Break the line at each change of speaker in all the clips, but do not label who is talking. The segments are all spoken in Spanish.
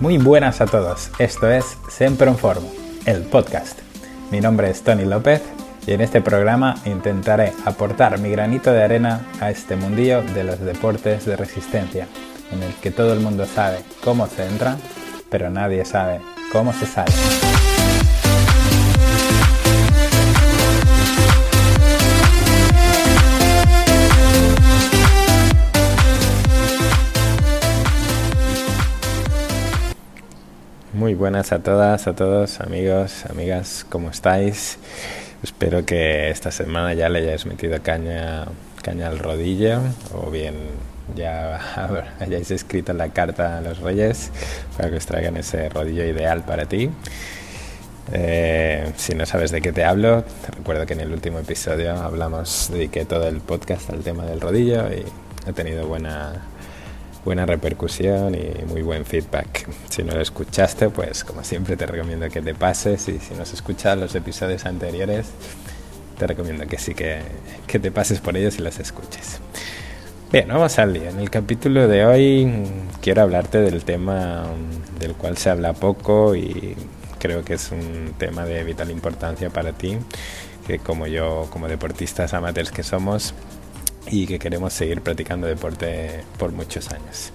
Muy buenas a todos, esto es Siempre en Forma, el podcast. Mi nombre es Tony López y en este programa intentaré aportar mi granito de arena a este mundillo de los deportes de resistencia, en el que todo el mundo sabe cómo se entra, pero nadie sabe cómo se sale. Muy buenas a todas, a todos, amigos, amigas, ¿cómo estáis? Espero que esta semana ya le hayáis metido caña, caña al rodillo o bien ya hayáis escrito la carta a los reyes para que os traigan ese rodillo ideal para ti. Eh, si no sabes de qué te hablo, te recuerdo que en el último episodio hablamos, dediqué todo el podcast al tema del rodillo y ha tenido buena buena repercusión y muy buen feedback. Si no lo escuchaste, pues como siempre te recomiendo que te pases y si no has escuchado los episodios anteriores, te recomiendo que sí que, que te pases por ellos y los escuches. Bien, vamos al día. En el capítulo de hoy quiero hablarte del tema del cual se habla poco y creo que es un tema de vital importancia para ti, que como yo, como deportistas amateurs que somos, y que queremos seguir practicando deporte por muchos años.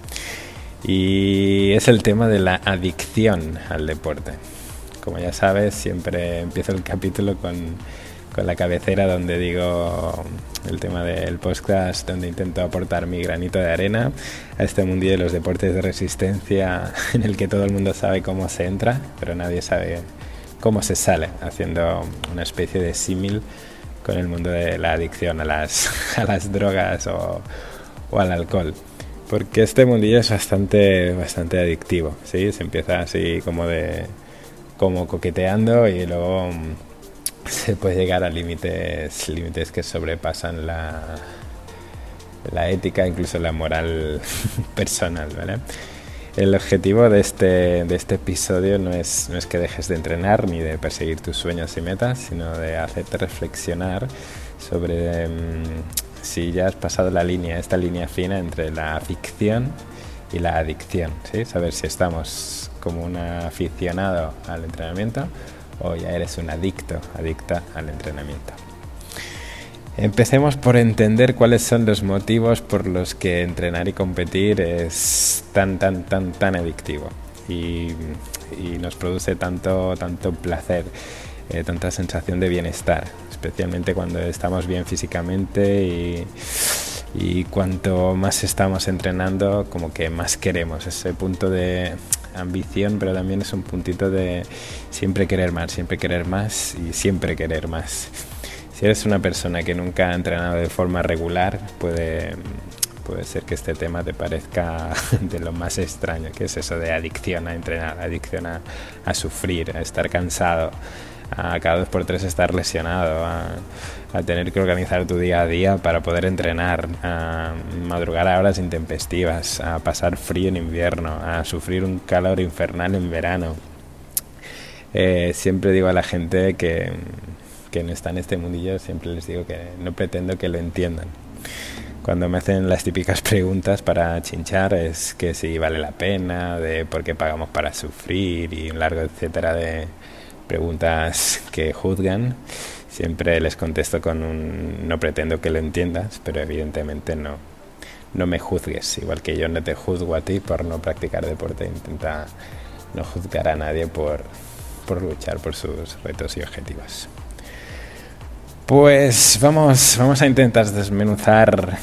Y es el tema de la adicción al deporte. Como ya sabes, siempre empiezo el capítulo con, con la cabecera donde digo el tema del podcast, donde intento aportar mi granito de arena a este mundillo de los deportes de resistencia en el que todo el mundo sabe cómo se entra, pero nadie sabe cómo se sale, haciendo una especie de símil con el mundo de la adicción a las, a las drogas o, o, al alcohol. Porque este mundillo es bastante, bastante adictivo, ¿sí? Se empieza así como de... como coqueteando y luego mm, se puede llegar a límites, límites que sobrepasan la, la ética, incluso la moral personal, ¿vale? El objetivo de este, de este episodio no es, no es que dejes de entrenar ni de perseguir tus sueños y metas, sino de hacerte reflexionar sobre mm, si ya has pasado la línea, esta línea fina entre la ficción y la adicción. ¿sí? Saber si estamos como un aficionado al entrenamiento o ya eres un adicto, adicta al entrenamiento. Empecemos por entender cuáles son los motivos por los que entrenar y competir es tan, tan, tan, tan adictivo y, nos produce tanto, tanto placer, eh, tanta sensación de bienestar, especialmente cuando estamos bien físicamente y, y cuanto más estamos entrenando, como que más queremos ese punto de ambición, pero también es un puntito de siempre querer más, siempre querer más y siempre querer más. Si eres una persona que nunca ha entrenado de forma regular, puede, puede ser que este tema te parezca de lo más extraño, que es eso de adicción a entrenar, adicción a, sufrir, a estar cansado, a cada dos por tres estar lesionado, a, a, tener que organizar tu día a día para poder entrenar, a madrugar a horas intempestivas, a pasar frío en invierno, a sufrir un calor infernal en verano. Eh, siempre digo a la gente que que no están en este mundillo, siempre les digo que no pretendo que lo entiendan. Cuando me hacen las típicas preguntas para chinchar es que si vale la pena, de por qué pagamos para sufrir y un largo etcétera de preguntas que juzgan, siempre les contesto con un no pretendo que lo entiendas, pero evidentemente no, no me juzgues, igual que yo no te juzgo a ti por no practicar deporte, intenta no juzgar a nadie por, por luchar por sus retos y objetivos. Pues vamos, vamos a intentar desmenuzar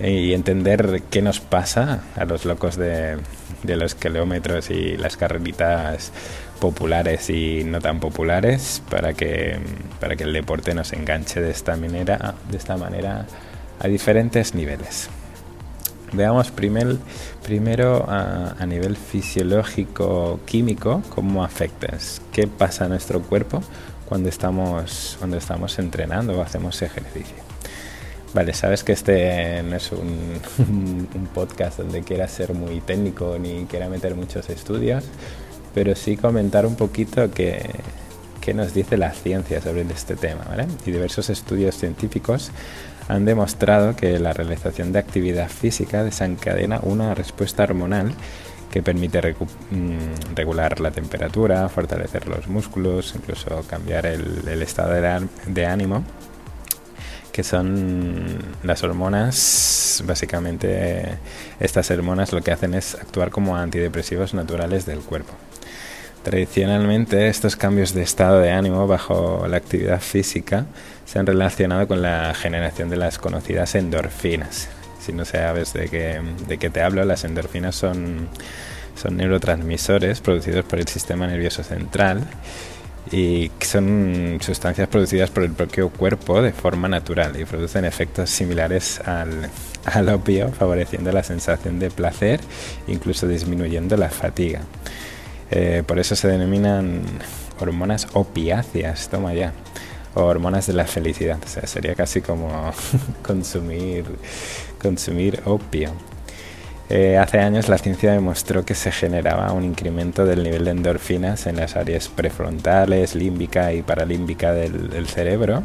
y entender qué nos pasa a los locos de, los kilómetros y las carreritas populares y no tan populares para que, para que el deporte nos enganche de esta manera, de esta manera a diferentes niveles. Veamos primero, primero a, a nivel fisiológico químico cómo afecta, qué pasa a nuestro cuerpo cuando estamos, cuando estamos entrenando o hacemos ejercicio. Vale, sabes que este no es un, un, podcast donde quiera ser muy técnico ni quiera meter muchos estudios, pero sí comentar un poquito qué, qué nos dice la ciencia sobre este tema. ¿vale? Y diversos estudios científicos han demostrado que la realización de actividad física desencadena una respuesta hormonal que permite mm, regular la temperatura, fortalecer los músculos, incluso cambiar el, estado de, ánimo, que son las hormonas, básicamente estas hormonas lo que hacen es actuar como antidepresivos naturales del cuerpo. Tradicionalmente estos cambios de estado de ánimo bajo la actividad física se han relacionado con la generación de las conocidas endorfinas. Si no sabes de qué, de qué te hablo, las endorfinas son, son neurotransmisores producidos por el sistema nervioso central y son sustancias producidas por el propio cuerpo de forma natural y producen efectos similares al, al opio, favoreciendo la sensación de placer, incluso disminuyendo la fatiga. Eh, por eso se denominan hormonas opiáceas, toma ya, o hormonas de la felicidad. O sea, sería casi como consumir, consumir opio. Eh, hace años la ciencia demostró que se generaba un incremento del nivel de endorfinas en las áreas prefrontales, límbica y paralímbica del, cerebro,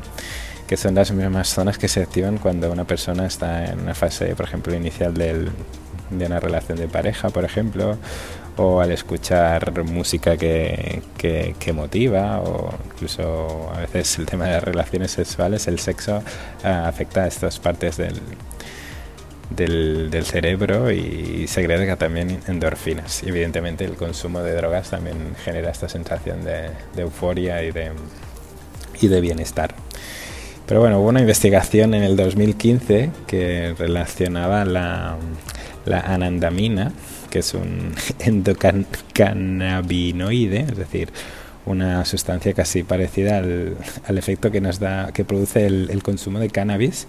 que son las mismas zonas que se activan cuando una persona está en una fase, por ejemplo, inicial de una relación de pareja, por ejemplo, o al escuchar música que, que, motiva o incluso a veces el tema de las relaciones sexuales, el sexo eh, afecta a estas partes del, del, cerebro y segrega también endorfinas. Y evidentemente el consumo de drogas también genera esta sensación de, de euforia y de, y de bienestar. Pero bueno, hubo una investigación en el 2015 que relacionaba la, la anandamina que es un endocannabinoide, es decir, una sustancia casi parecida al, efecto que nos da que produce el, consumo de cannabis.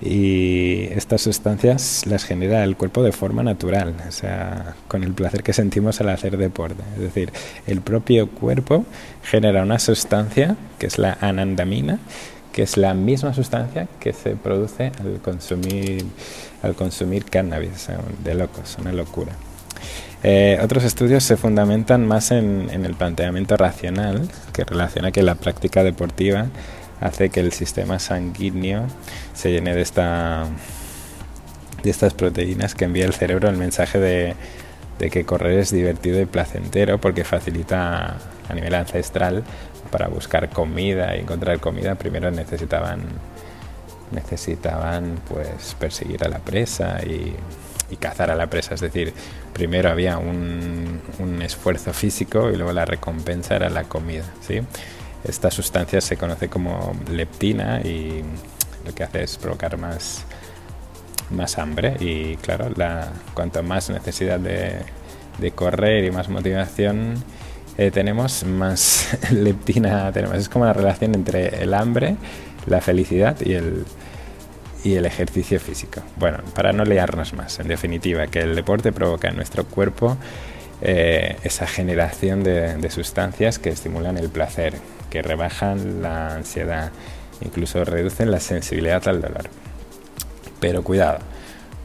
Y estas sustancias las genera el cuerpo de forma natural o sea con el placer que sentimos al hacer deporte. Es decir el propio cuerpo genera una sustancia que es la anandamina que es la misma sustancia que se produce al consumir al consumir cannabis de locos una locura eh, otros estudios se fundamentan más en, el planteamiento racional, que relaciona que la práctica deportiva hace que el sistema sanguíneo se llene de, esta, de estas proteínas que envía el cerebro el mensaje de, que correr es divertido y placentero porque facilita a nivel ancestral para buscar comida y encontrar comida. Primero necesitaban necesitaban pues perseguir a la presa y y cazar a la presa. Es decir, primero había un, esfuerzo físico y luego la recompensa era la comida. ¿sí? Esta sustancia se conoce como leptina y lo que hace es provocar más, más hambre y claro, la, cuanto más necesidad de, correr y más motivación eh, tenemos, más leptina tenemos. Es como la relación entre el hambre, la felicidad y el, y el ejercicio físico. Bueno, para no liarnos más, en definitiva, que el deporte provoca en nuestro cuerpo eh, esa generación de, sustancias que estimulan el placer, que rebajan la ansiedad, incluso reducen la sensibilidad al dolor. Pero cuidado,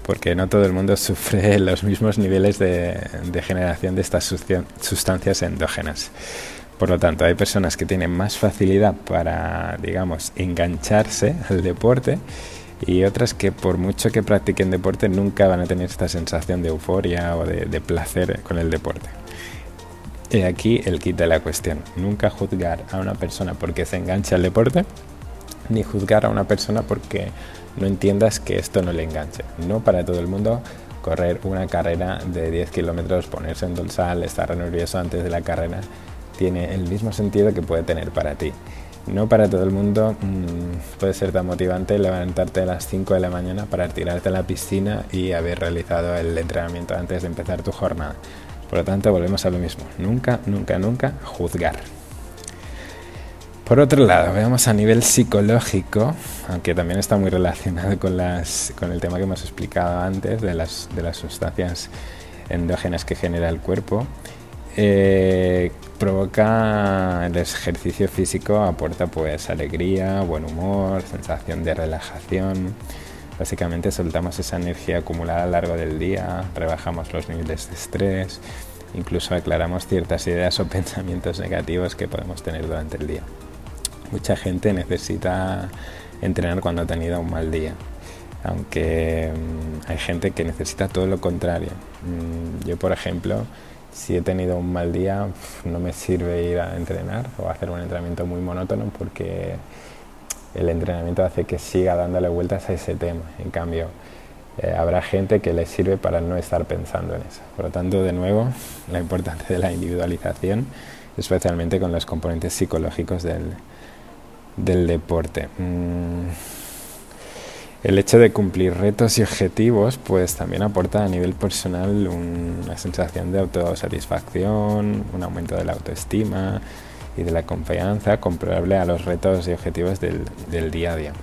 porque no todo el mundo sufre los mismos niveles de, de generación de estas sustancias endógenas. Por lo tanto, hay personas que tienen más facilidad para, digamos, engancharse al deporte y otras que por mucho que practiquen deporte nunca van a tener esta sensación de euforia o de, placer con el deporte. Y aquí el kit de la cuestión. Nunca juzgar a una persona porque se engancha al deporte, ni juzgar a una persona porque no entiendas que esto no le enganche. No para todo el mundo correr una carrera de 10 kilómetros, ponerse en dorsal, estar nervioso antes de la carrera, tiene el mismo sentido que puede tener para ti. No para todo el mundo mm, puede ser tan motivante levantarte a las 5 de la mañana para tirarte a la piscina y haber realizado el entrenamiento antes de empezar tu jornada. Por lo tanto, volvemos a lo mismo. Nunca, nunca, nunca juzgar. Por otro lado, veamos a nivel psicológico, aunque también está muy relacionado con, el tema que hemos explicado antes de las sustancias endógenas que genera el cuerpo. Eh, provoca el ejercicio físico, aporta pues alegría, buen humor, sensación de relajación. Básicamente soltamos esa energía acumulada a lo largo del día, rebajamos los niveles de estrés, incluso aclaramos ciertas ideas o pensamientos negativos que podemos tener durante el día. Mucha gente necesita entrenar cuando ha tenido un mal día. aunque mm, hay gente que necesita todo lo contrario. Mm, yo, por ejemplo, si he tenido un mal día, no me sirve ir a entrenar o hacer un entrenamiento muy monótono porque el entrenamiento hace que siga dándole vueltas a ese tema. En cambio, eh, habrá gente que le sirve para no estar pensando en eso. Por lo tanto, de nuevo, la importancia de la individualización, especialmente con los componentes psicológicos del, del deporte. Mm, el hecho de cumplir retos y objetivos pues también aporta a nivel personal una sensación de autosatisfacción, un aumento de la autoestima y de la confianza comparable a los retos y objetivos del, día a día.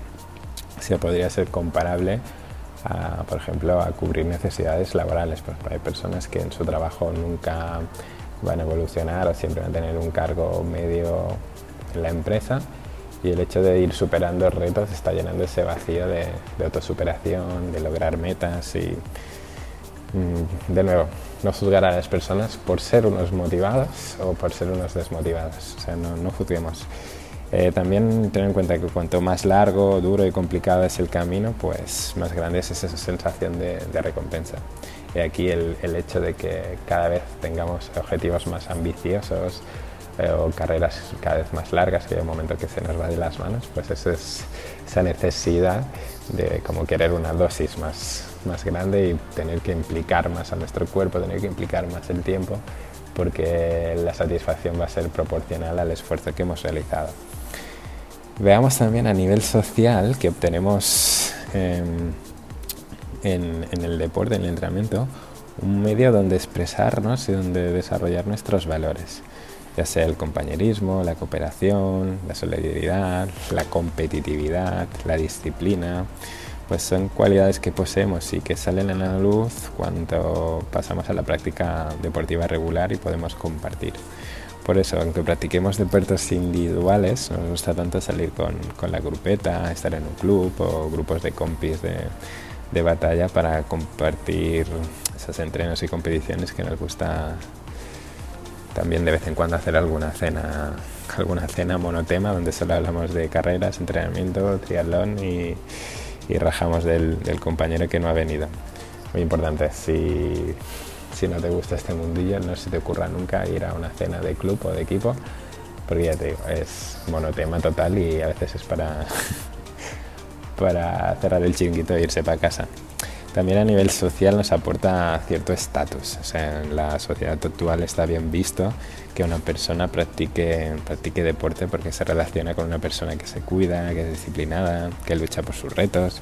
Se podría ser comparable por ejemplo, a cubrir necesidades laborales. Pues hay personas que en su trabajo nunca van a evolucionar o siempre van a tener un cargo medio en la empresa y el hecho de ir superando retos está llenando ese vacío de, autosuperación, de lograr metas y mm, de nuevo, no juzgar a las personas por ser unos motivados o por ser unos desmotivados, o sea, no, no juzguemos. Eh, también tener en cuenta que cuanto más largo, duro y complicado es el camino, pues más grande es esa sensación de, recompensa. Y aquí el hecho de que cada vez tengamos objetivos más ambiciosos, o carreras cada vez más largas, que hay un momento que se nos va de las manos, pues esa es esa necesidad de como querer una dosis más, más grande y tener que implicar más a nuestro cuerpo, tener que implicar más el tiempo, porque la satisfacción va a ser proporcional al esfuerzo que hemos realizado. Veamos también a nivel social que obtenemos en, en el deporte, en el entrenamiento, un medio donde expresarnos y donde desarrollar nuestros valores ya sea el compañerismo, la cooperación, la solidaridad, la competitividad, la disciplina, pues son cualidades que poseemos y que salen a la luz cuando pasamos a la práctica deportiva regular y podemos compartir. Por eso, aunque practiquemos deportes individuales, nos gusta tanto salir con, con la grupeta, estar en un club o grupos de compis de, de batalla para compartir esos entrenos y competiciones que nos gusta también de vez en cuando hacer alguna cena, alguna cena monotema donde solo hablamos de carreras, entrenamiento, triatlón y, rajamos del, compañero que no ha venido. Muy importante, si, si no te gusta este mundillo, no se te ocurra nunca ir a una cena de club o de equipo, porque ya te digo, es monotema total y a veces es para, para cerrar el chinguito e irse para casa también a nivel social nos aporta cierto estatus. O sea, en la sociedad actual está bien visto que una persona practique, practique deporte porque se relaciona con una persona que se cuida, que es disciplinada, que lucha por sus retos.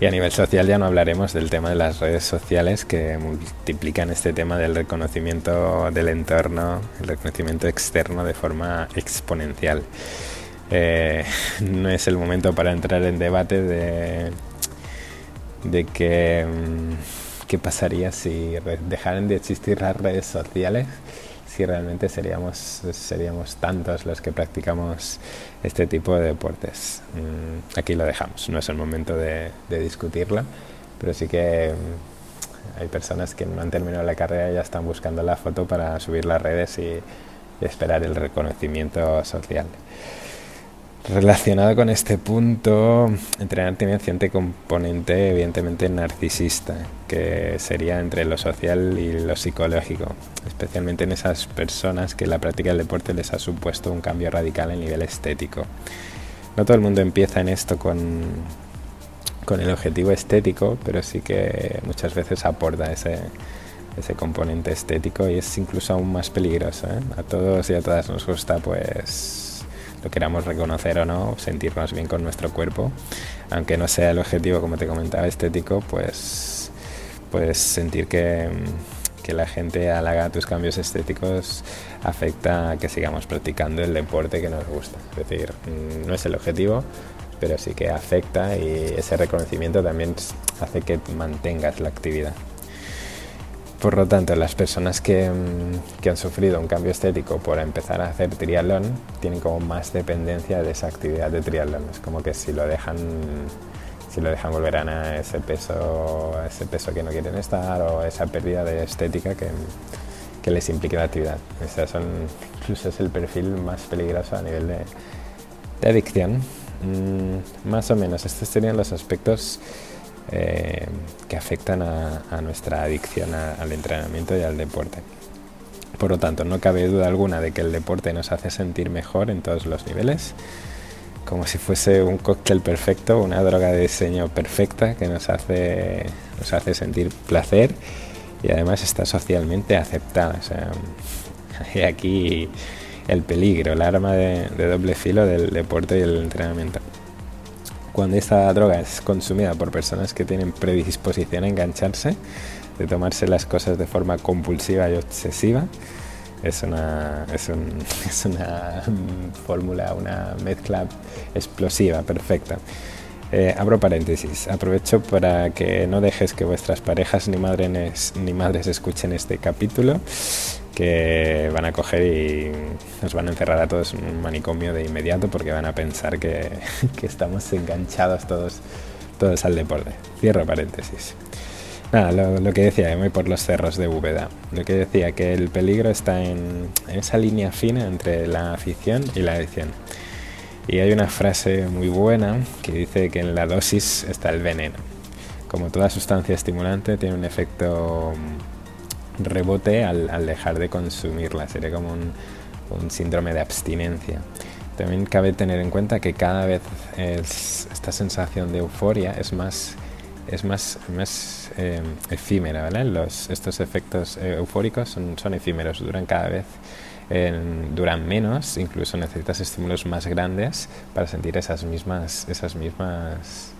Y a nivel social ya no hablaremos del tema de las redes sociales que multiplican este tema del reconocimiento del entorno, el reconocimiento externo de forma exponencial. Eh, no es el momento para entrar en debate de de que mm, qué pasaría si dejaran de existir las redes sociales, si realmente seríamos, seríamos tantos los que practicamos este tipo de deportes. Mm, aquí lo dejamos, no es el momento de, discutirlo, pero sí que mm, hay personas que no han terminado la carrera y ya están buscando la foto para subir las redes y esperar el reconocimiento social. Relacionado con este punto, entrenar tiene cierto componente evidentemente narcisista, que sería entre lo social y lo psicológico, especialmente en esas personas que la práctica del deporte les ha supuesto un cambio radical a nivel estético. No todo el mundo empieza en esto con, con el objetivo estético, pero sí que muchas veces aporta ese, ese componente estético y es incluso aún más peligroso. ¿eh? A todos y a todas nos gusta pues lo queramos reconocer o no, sentirnos bien con nuestro cuerpo, aunque no sea el objetivo, como te comentaba, estético, pues puedes sentir que, que la gente halaga tus cambios estéticos afecta a que sigamos practicando el deporte que nos gusta. Es decir, mm, no es el objetivo, pero sí que afecta y ese reconocimiento también hace que mantengas la actividad. Por lo tanto, las personas que, mm, que, han sufrido un cambio estético por empezar a hacer triatlón tienen como más dependencia de esa actividad de triatlón. Es como que si lo dejan, si lo dejan volverán a ese peso, ese peso que no quieren estar o esa pérdida de estética que, que les implique la actividad. Son, incluso es el perfil más peligroso a nivel de, de adicción. mm, más o menos estos serían los aspectos eh, que afectan a, nuestra adicción al entrenamiento y al deporte. Por lo tanto, no cabe duda alguna de que el deporte nos hace sentir mejor en todos los niveles, como si fuese un cóctel perfecto, una droga de diseño perfecta que nos hace, nos hace sentir placer y además está socialmente aceptada. O hay aquí el peligro, el arma de, doble filo del deporte y el entrenamiento. Cuando esta droga es consumida por personas que tienen predisposición a engancharse, de tomarse las cosas de forma compulsiva y obsesiva, es una, es, es una fórmula, una mezcla explosiva, perfecta. Eh, abro paréntesis, aprovecho para que no dejes que vuestras parejas ni madres, ni madres escuchen este capítulo, que van a coger y nos van a encerrar a todos en un manicomio de inmediato porque van a pensar que, que estamos enganchados todos, todos al deporte. Cierro paréntesis. Nada, lo, que decía, voy por los cerros de Úbeda. Lo que decía, que el peligro está en, en esa línea fina entre la afición y la adicción. Y hay una frase muy buena que dice que en la dosis está el veneno. Como toda sustancia estimulante tiene un efecto rebote al, dejar de consumirla. Sería como un, síndrome de abstinencia. También cabe tener en cuenta que cada vez esta sensación de euforia es más, es más, más em, efímera. Los, estos efectos eh, eufóricos son, son efímeros, duran cada vez duran menos, incluso necesitas estímulos más grandes para sentir esas mismas, esas mismas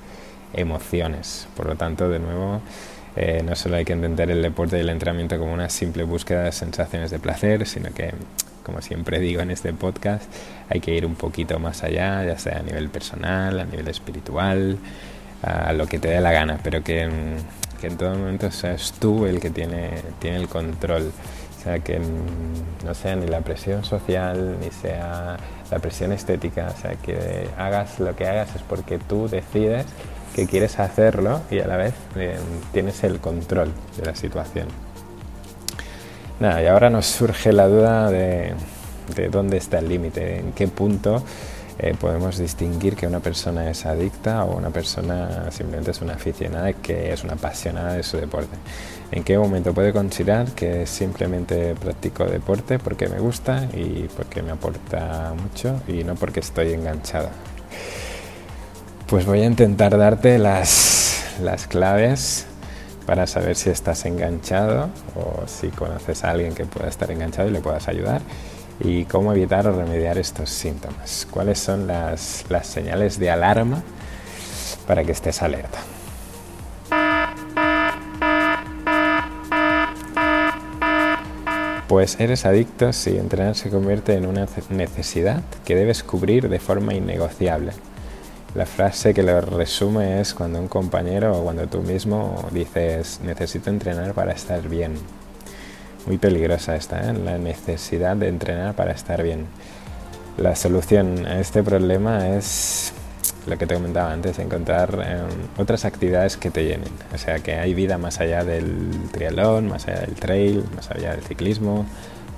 emociones. Por lo tanto, de nuevo, eh, no solo hay que entender el deporte y el entrenamiento como una simple búsqueda de sensaciones de placer, sino que, como siempre digo en este podcast, hay que ir un poquito más allá, ya sea a nivel personal, a nivel espiritual, a lo que te dé la gana, pero que, que en todo momento seas tú el que tiene, tiene el control o sea, que no sea ni la presión social, ni sea la presión estética. O sea, que hagas lo que hagas es porque tú decides que quieres hacerlo y a la vez eh, tienes el control de la situación. Nada, y ahora nos surge la duda de, de dónde está el límite, en qué punto eh, podemos distinguir que una persona es adicta o una persona simplemente es una aficionada que es una apasionada de su deporte. ¿En qué momento puede considerar que simplemente practico deporte porque me gusta y porque me aporta mucho y no porque estoy enganchado? Pues voy a intentar darte las, las claves para saber si estás enganchado o si conoces a alguien que pueda estar enganchado y le puedas ayudar y cómo evitar o remediar estos síntomas. ¿Cuáles son las, las señales de alarma para que estés alerta? Pues eres adicto si entrenar se convierte en una necesidad que debes cubrir de forma innegociable. La frase que lo resume es cuando un compañero o cuando tú mismo dices necesito entrenar para estar bien muy peligrosa esta, ¿eh? la necesidad de entrenar para estar bien. La solución a este problema es lo que te comentaba antes, encontrar em, otras actividades que te llenen. O sea, que hay vida más allá del triatlón, más allá del trail, más allá del ciclismo,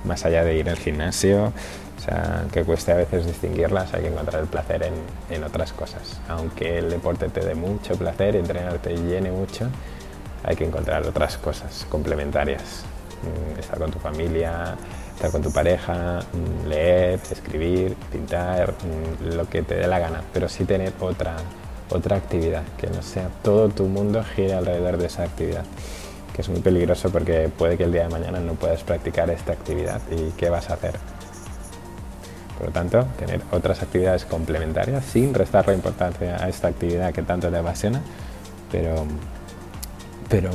más allá de ir al gimnasio. O sea, que cueste a veces distinguirlas, hay que encontrar el placer en, en otras cosas. Aunque el deporte te dé mucho placer y entrenar te llene mucho, hay que encontrar otras cosas complementarias. Mm, estar con tu familia, estar con tu pareja, mm, leer, escribir, pintar, mm, lo que te dé la gana, pero sí tener otra, otra actividad, que no sea todo tu mundo gire alrededor de esa actividad, que es muy peligroso porque puede que el día de mañana no puedas practicar esta actividad y ¿qué vas a hacer? Por lo tanto, tener otras actividades complementarias sin restar la importancia a esta actividad que tanto te apasiona, pero, pero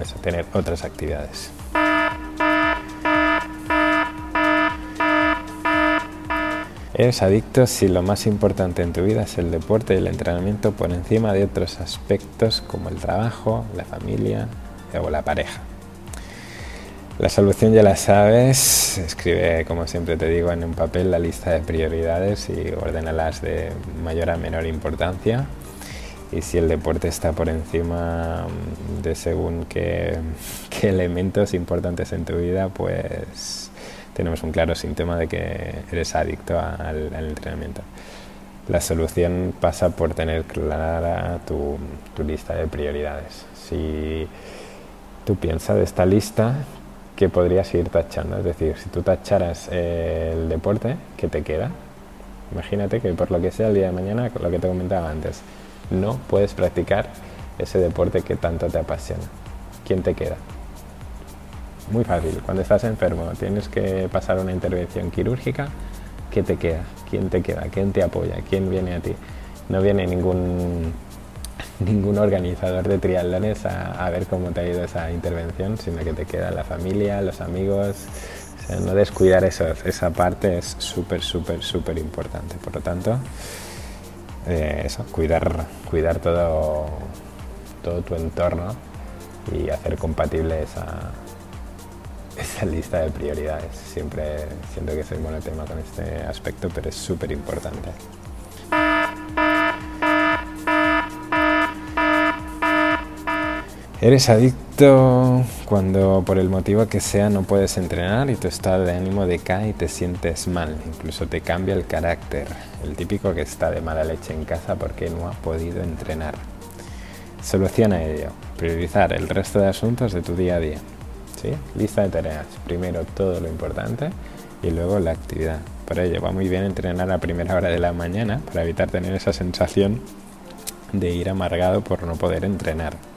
eso, tener otras actividades. Eres adicto si lo más importante en tu vida es el deporte y el entrenamiento por encima de otros aspectos como el trabajo, la familia o la pareja. La solución ya la sabes, escribe como siempre te digo en un papel la lista de prioridades y ordénalas de mayor a menor importancia. Y si el deporte está por encima de según qué, qué elementos importantes en tu vida, pues tenemos un claro síntoma de que eres adicto al, entrenamiento. La solución pasa por tener clara tu, tu lista de prioridades. Si tú piensas de esta lista, ¿qué podrías ir tachando? Es decir, si tú tacharas el deporte, ¿qué te queda? Imagínate que por lo que sea el día de mañana, lo que te comentaba antes, no puedes practicar ese deporte que tanto te apasiona. ¿Quién te queda? Muy fácil. Cuando estás enfermo, tienes que pasar una intervención quirúrgica, ¿qué te queda? ¿Quién te queda? ¿Quién te apoya? ¿Quién viene a ti? No viene ningún ningún organizador de triatlones a, ver cómo te ha ido esa intervención, sino que te queda la familia, los amigos, no descuidar eso, esa parte es súper, súper, súper importante. Por lo tanto, eh, eso, cuidar, cuidar todo, todo tu entorno y hacer compatible esa, esa lista de prioridades. Siempre siento que soy monotema con este aspecto, pero es súper importante. Eres adicto cuando por el motivo que sea no puedes entrenar y tu estado de ánimo decae y te sientes mal, incluso te cambia el carácter, el típico que está de mala leche en casa porque no ha podido entrenar. Soluciona ello, priorizar el resto de asuntos de tu día a día. ¿Sí? Lista de tareas, primero todo lo importante y luego la actividad. Por ello va muy bien entrenar a primera hora de la mañana para evitar tener esa sensación de ir amargado por no poder entrenar.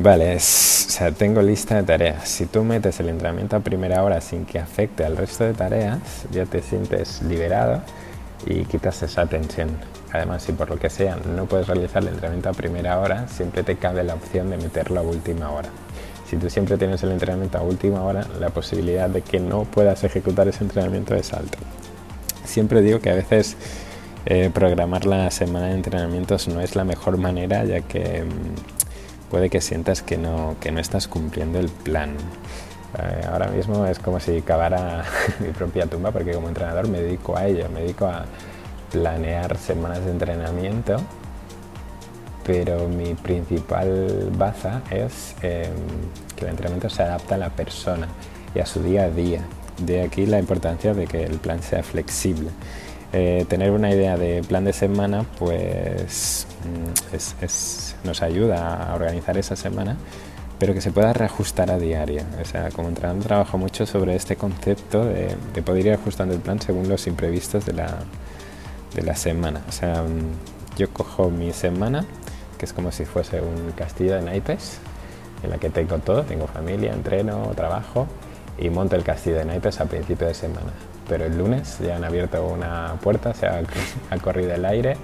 Vale, o sea, tengo lista de tareas. Si tú metes el entrenamiento a primera hora sin que afecte al resto de tareas, ya te sientes liberado y quitas esa tensión. Además, si por lo que sea no puedes realizar el entrenamiento a primera hora, siempre te cabe la opción de meterlo a última hora. Si tú siempre tienes el entrenamiento a última hora, la posibilidad de que no puedas ejecutar ese entrenamiento es alta. Siempre digo que a veces eh, programar la semana de entrenamientos no es la mejor manera, ya que... Puede que sientas que no, que no estás cumpliendo el plan. Eh, ahora mismo es como si cavara mi propia tumba porque como entrenador me dedico a ello, me dedico a planear semanas de entrenamiento, pero mi principal baza es em, que el entrenamiento se adapta a la persona y a su día a día. De aquí la importancia de que el plan sea flexible. Eh, tener una idea de plan de semana pues mm, nos ayuda a organizar esa semana pero que se pueda reajustar a diario. O sea, como entrenador trabajo mucho sobre este concepto de, poder ir ajustando el plan según los imprevistos de la, de la semana. O sea, mm, yo cojo mi semana, que es como si fuese un castillo de naipes, en la que tengo todo, tengo familia, entreno, trabajo, y monto el castillo de naipes a principio de semana pero el lunes ya han abierto una puerta, se ha, corrido el aire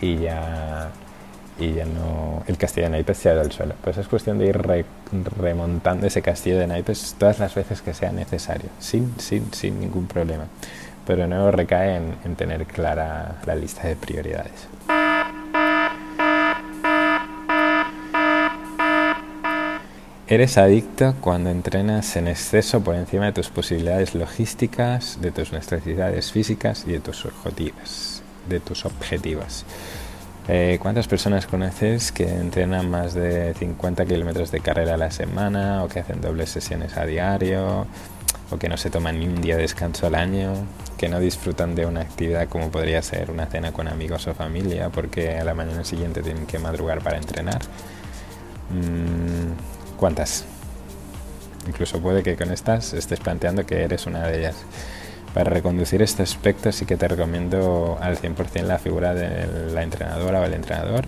y ya, y ya no, el castillo de naipes se ha ido al suelo. Pues es cuestión de ir remontando ese castillo de naipes todas las veces que sea necesario, sin, sin, sin ningún problema. Pero no recae en tener clara la lista de prioridades. Eres adicto cuando entrenas en exceso por encima de tus posibilidades logísticas, de tus necesidades físicas y de tus objetivos. De tus objetivos. Eh, ¿Cuántas personas conoces que entrenan más de 50 kilómetros de carrera a la semana o que hacen dobles sesiones a diario o que no se toman ni un día de descanso al año, que no disfrutan de una actividad como podría ser una cena con amigos o familia porque a la mañana siguiente tienen que madrugar para entrenar? Mm, ¿Cuántas? Incluso puede que con estas estés planteando que eres una de ellas. Para reconducir este aspecto sí que te recomiendo al 100% la figura de la entrenadora o el entrenador,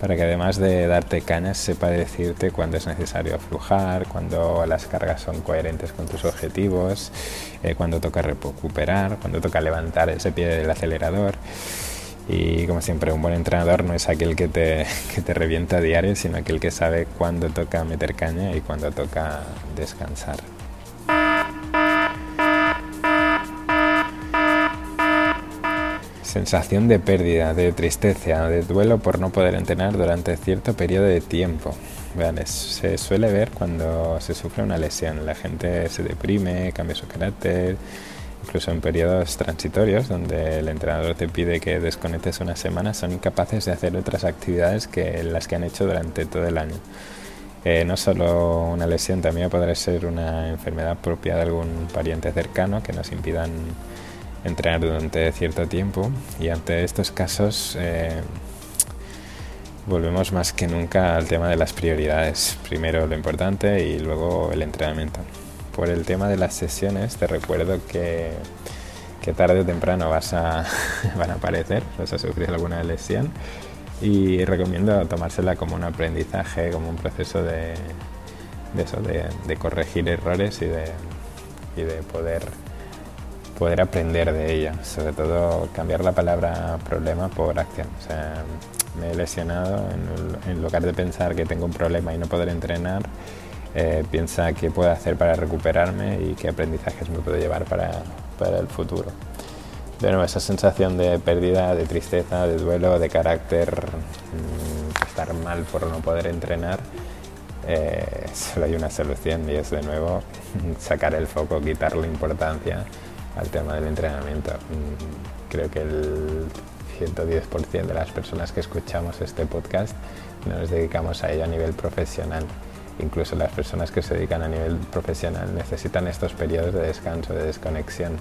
para que además de darte cañas sepa decirte cuándo es necesario aflojar, cuando las cargas son coherentes con tus objetivos, eh, cuando toca recuperar, cuando toca levantar ese pie del acelerador. Y como siempre, un buen entrenador no es aquel que te, que te revienta a diario, sino aquel que sabe cuándo toca meter caña y cuándo toca descansar. Sensación de pérdida, de tristeza, de duelo por no poder entrenar durante cierto periodo de tiempo. se suele ver cuando se sufre una lesión. La gente se deprime, cambia su carácter, incluso en periodos transitorios donde el entrenador te pide que desconectes una semana, son incapaces de hacer otras actividades que las que han hecho durante todo el año. Eh, no solo una lesión, también podrá ser una enfermedad propia de algún pariente cercano que nos impidan entrenar durante cierto tiempo y ante estos casos eh, volvemos más que nunca al tema de las prioridades. Primero lo importante y luego el entrenamiento. Por el tema de las sesiones te recuerdo que, que tarde o temprano vas a, van a aparecer, vas a sufrir alguna lesión y recomiendo tomársela como un aprendizaje, como un proceso de, de eso, de, de, corregir errores y de, y de poder poder aprender de ella, sobre todo cambiar la palabra problema por acción. O sea, me he lesionado, en, lugar de pensar que tengo un problema y no poder entrenar, eh, piensa qué puedo hacer para recuperarme y qué aprendizajes me puedo llevar para, para el futuro. De nuevo, esa sensación de pérdida, de tristeza, de duelo, de carácter, mmm, estar mal por no poder entrenar, eh, solo hay una solución y es de nuevo sacar el foco, quitarle importancia al tema del entrenamiento. Mm, creo que el 110% de las personas que escuchamos este podcast nos dedicamos a ello a nivel profesional. Incluso las personas que se dedican a nivel profesional necesitan estos periodos de descanso, de desconexión.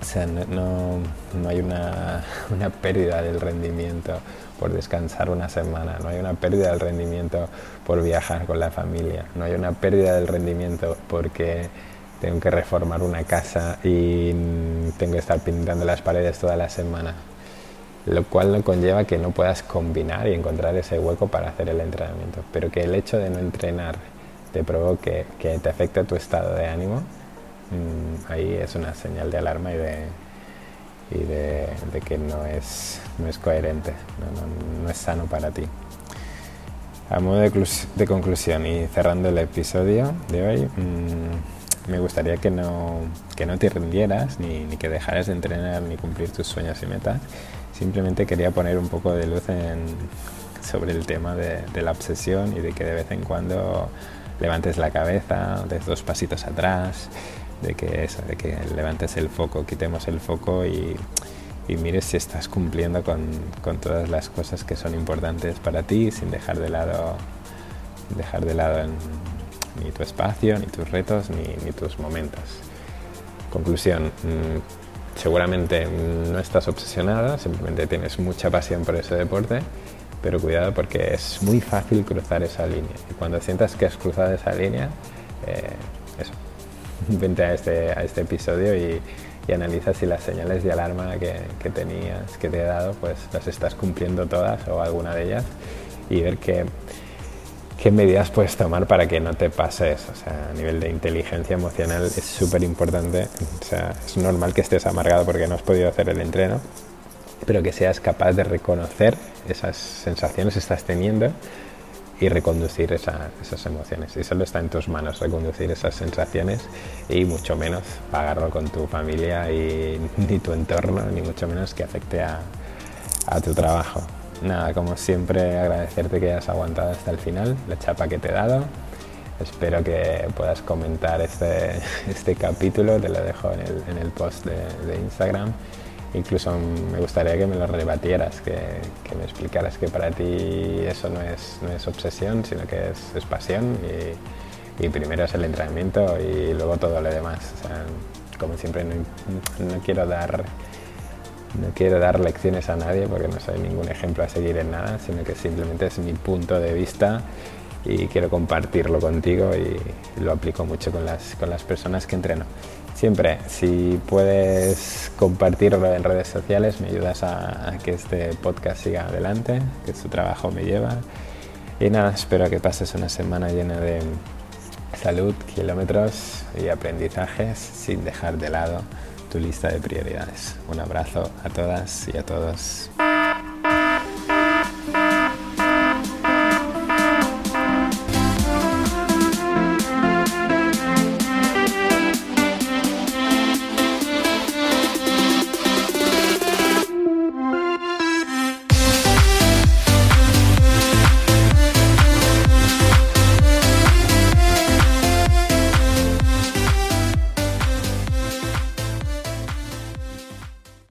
O sea, no, no hay una, una, pérdida del rendimiento por descansar una semana, no hay una pérdida del rendimiento por viajar con la familia, no hay una pérdida del rendimiento porque tengo que reformar una casa y tengo que estar pintando las paredes toda la semana, lo cual no conlleva que no puedas combinar y encontrar ese hueco para hacer el entrenamiento, pero que el hecho de no entrenar te provoque que te afecte tu estado de ánimo, mmm, ahí es una señal de alarma y de, y de, de que no es, no es coherente, no, no, no, es sano para ti. A modo de, de, conclusión y cerrando el episodio de hoy, mmm, me gustaría que no, que no te rindieras, ni, ni, que dejaras de entrenar, ni cumplir tus sueños y metas. Simplemente quería poner un poco de luz sobre el tema de, la obsesión y de que de vez en cuando levantes la cabeza, des dos pasitos atrás, de que eso, de que levantes el foco, quitemos el foco y, mires si estás cumpliendo con, todas las cosas que son importantes para ti sin dejar de lado, dejar de lado ni tu espacio, ni tus retos, ni, tus momentos. Conclusión, mmm, seguramente no estás obsesionada, simplemente tienes mucha pasión por ese deporte, pero cuidado porque es muy fácil cruzar esa línea. Y cuando sientas que has cruzado esa línea, eh, eso, vente a este, este episodio y, y analiza si las señales de alarma que, que, tenías, que te he dado, pues las estás cumpliendo todas o alguna de ellas y ver que qué medidas puedes tomar para que no te pase eso. O sea, a nivel de inteligencia emocional es súper importante. O sea, es normal que estés amargado porque no has podido hacer el entreno, pero que seas capaz de reconocer esas sensaciones que estás teniendo y reconducir esa, esas emociones. Y solo está en tus manos reconducir esas sensaciones y mucho menos pagarlo con tu familia y ni tu entorno, ni mucho menos que afecte a, a tu trabajo nada, como siempre agradecerte que hayas aguantado hasta el final, la chapa que te he dado. Espero que puedas comentar este, este capítulo, te lo dejo en el, en el post de, Instagram. Incluso me gustaría que me lo rebatieras, que, que, me explicaras que para ti eso no es, no es obsesión, sino que es, es pasión y, y, primero es el entrenamiento y luego todo lo demás. Como siempre no, no quiero dar no quiero dar lecciones a nadie porque no soy ningún ejemplo a seguir en nada, sino que simplemente es mi punto de vista y quiero compartirlo contigo y lo aplico mucho con las, con las personas que entreno. Siempre, si puedes compartirlo en redes sociales, me ayudas a, que este podcast siga adelante, que su trabajo me lleva. Y nada, espero que pases una semana llena de salud, kilómetros y aprendizajes sin dejar de lado tu lista de prioridades. Un abrazo a todas y a todos.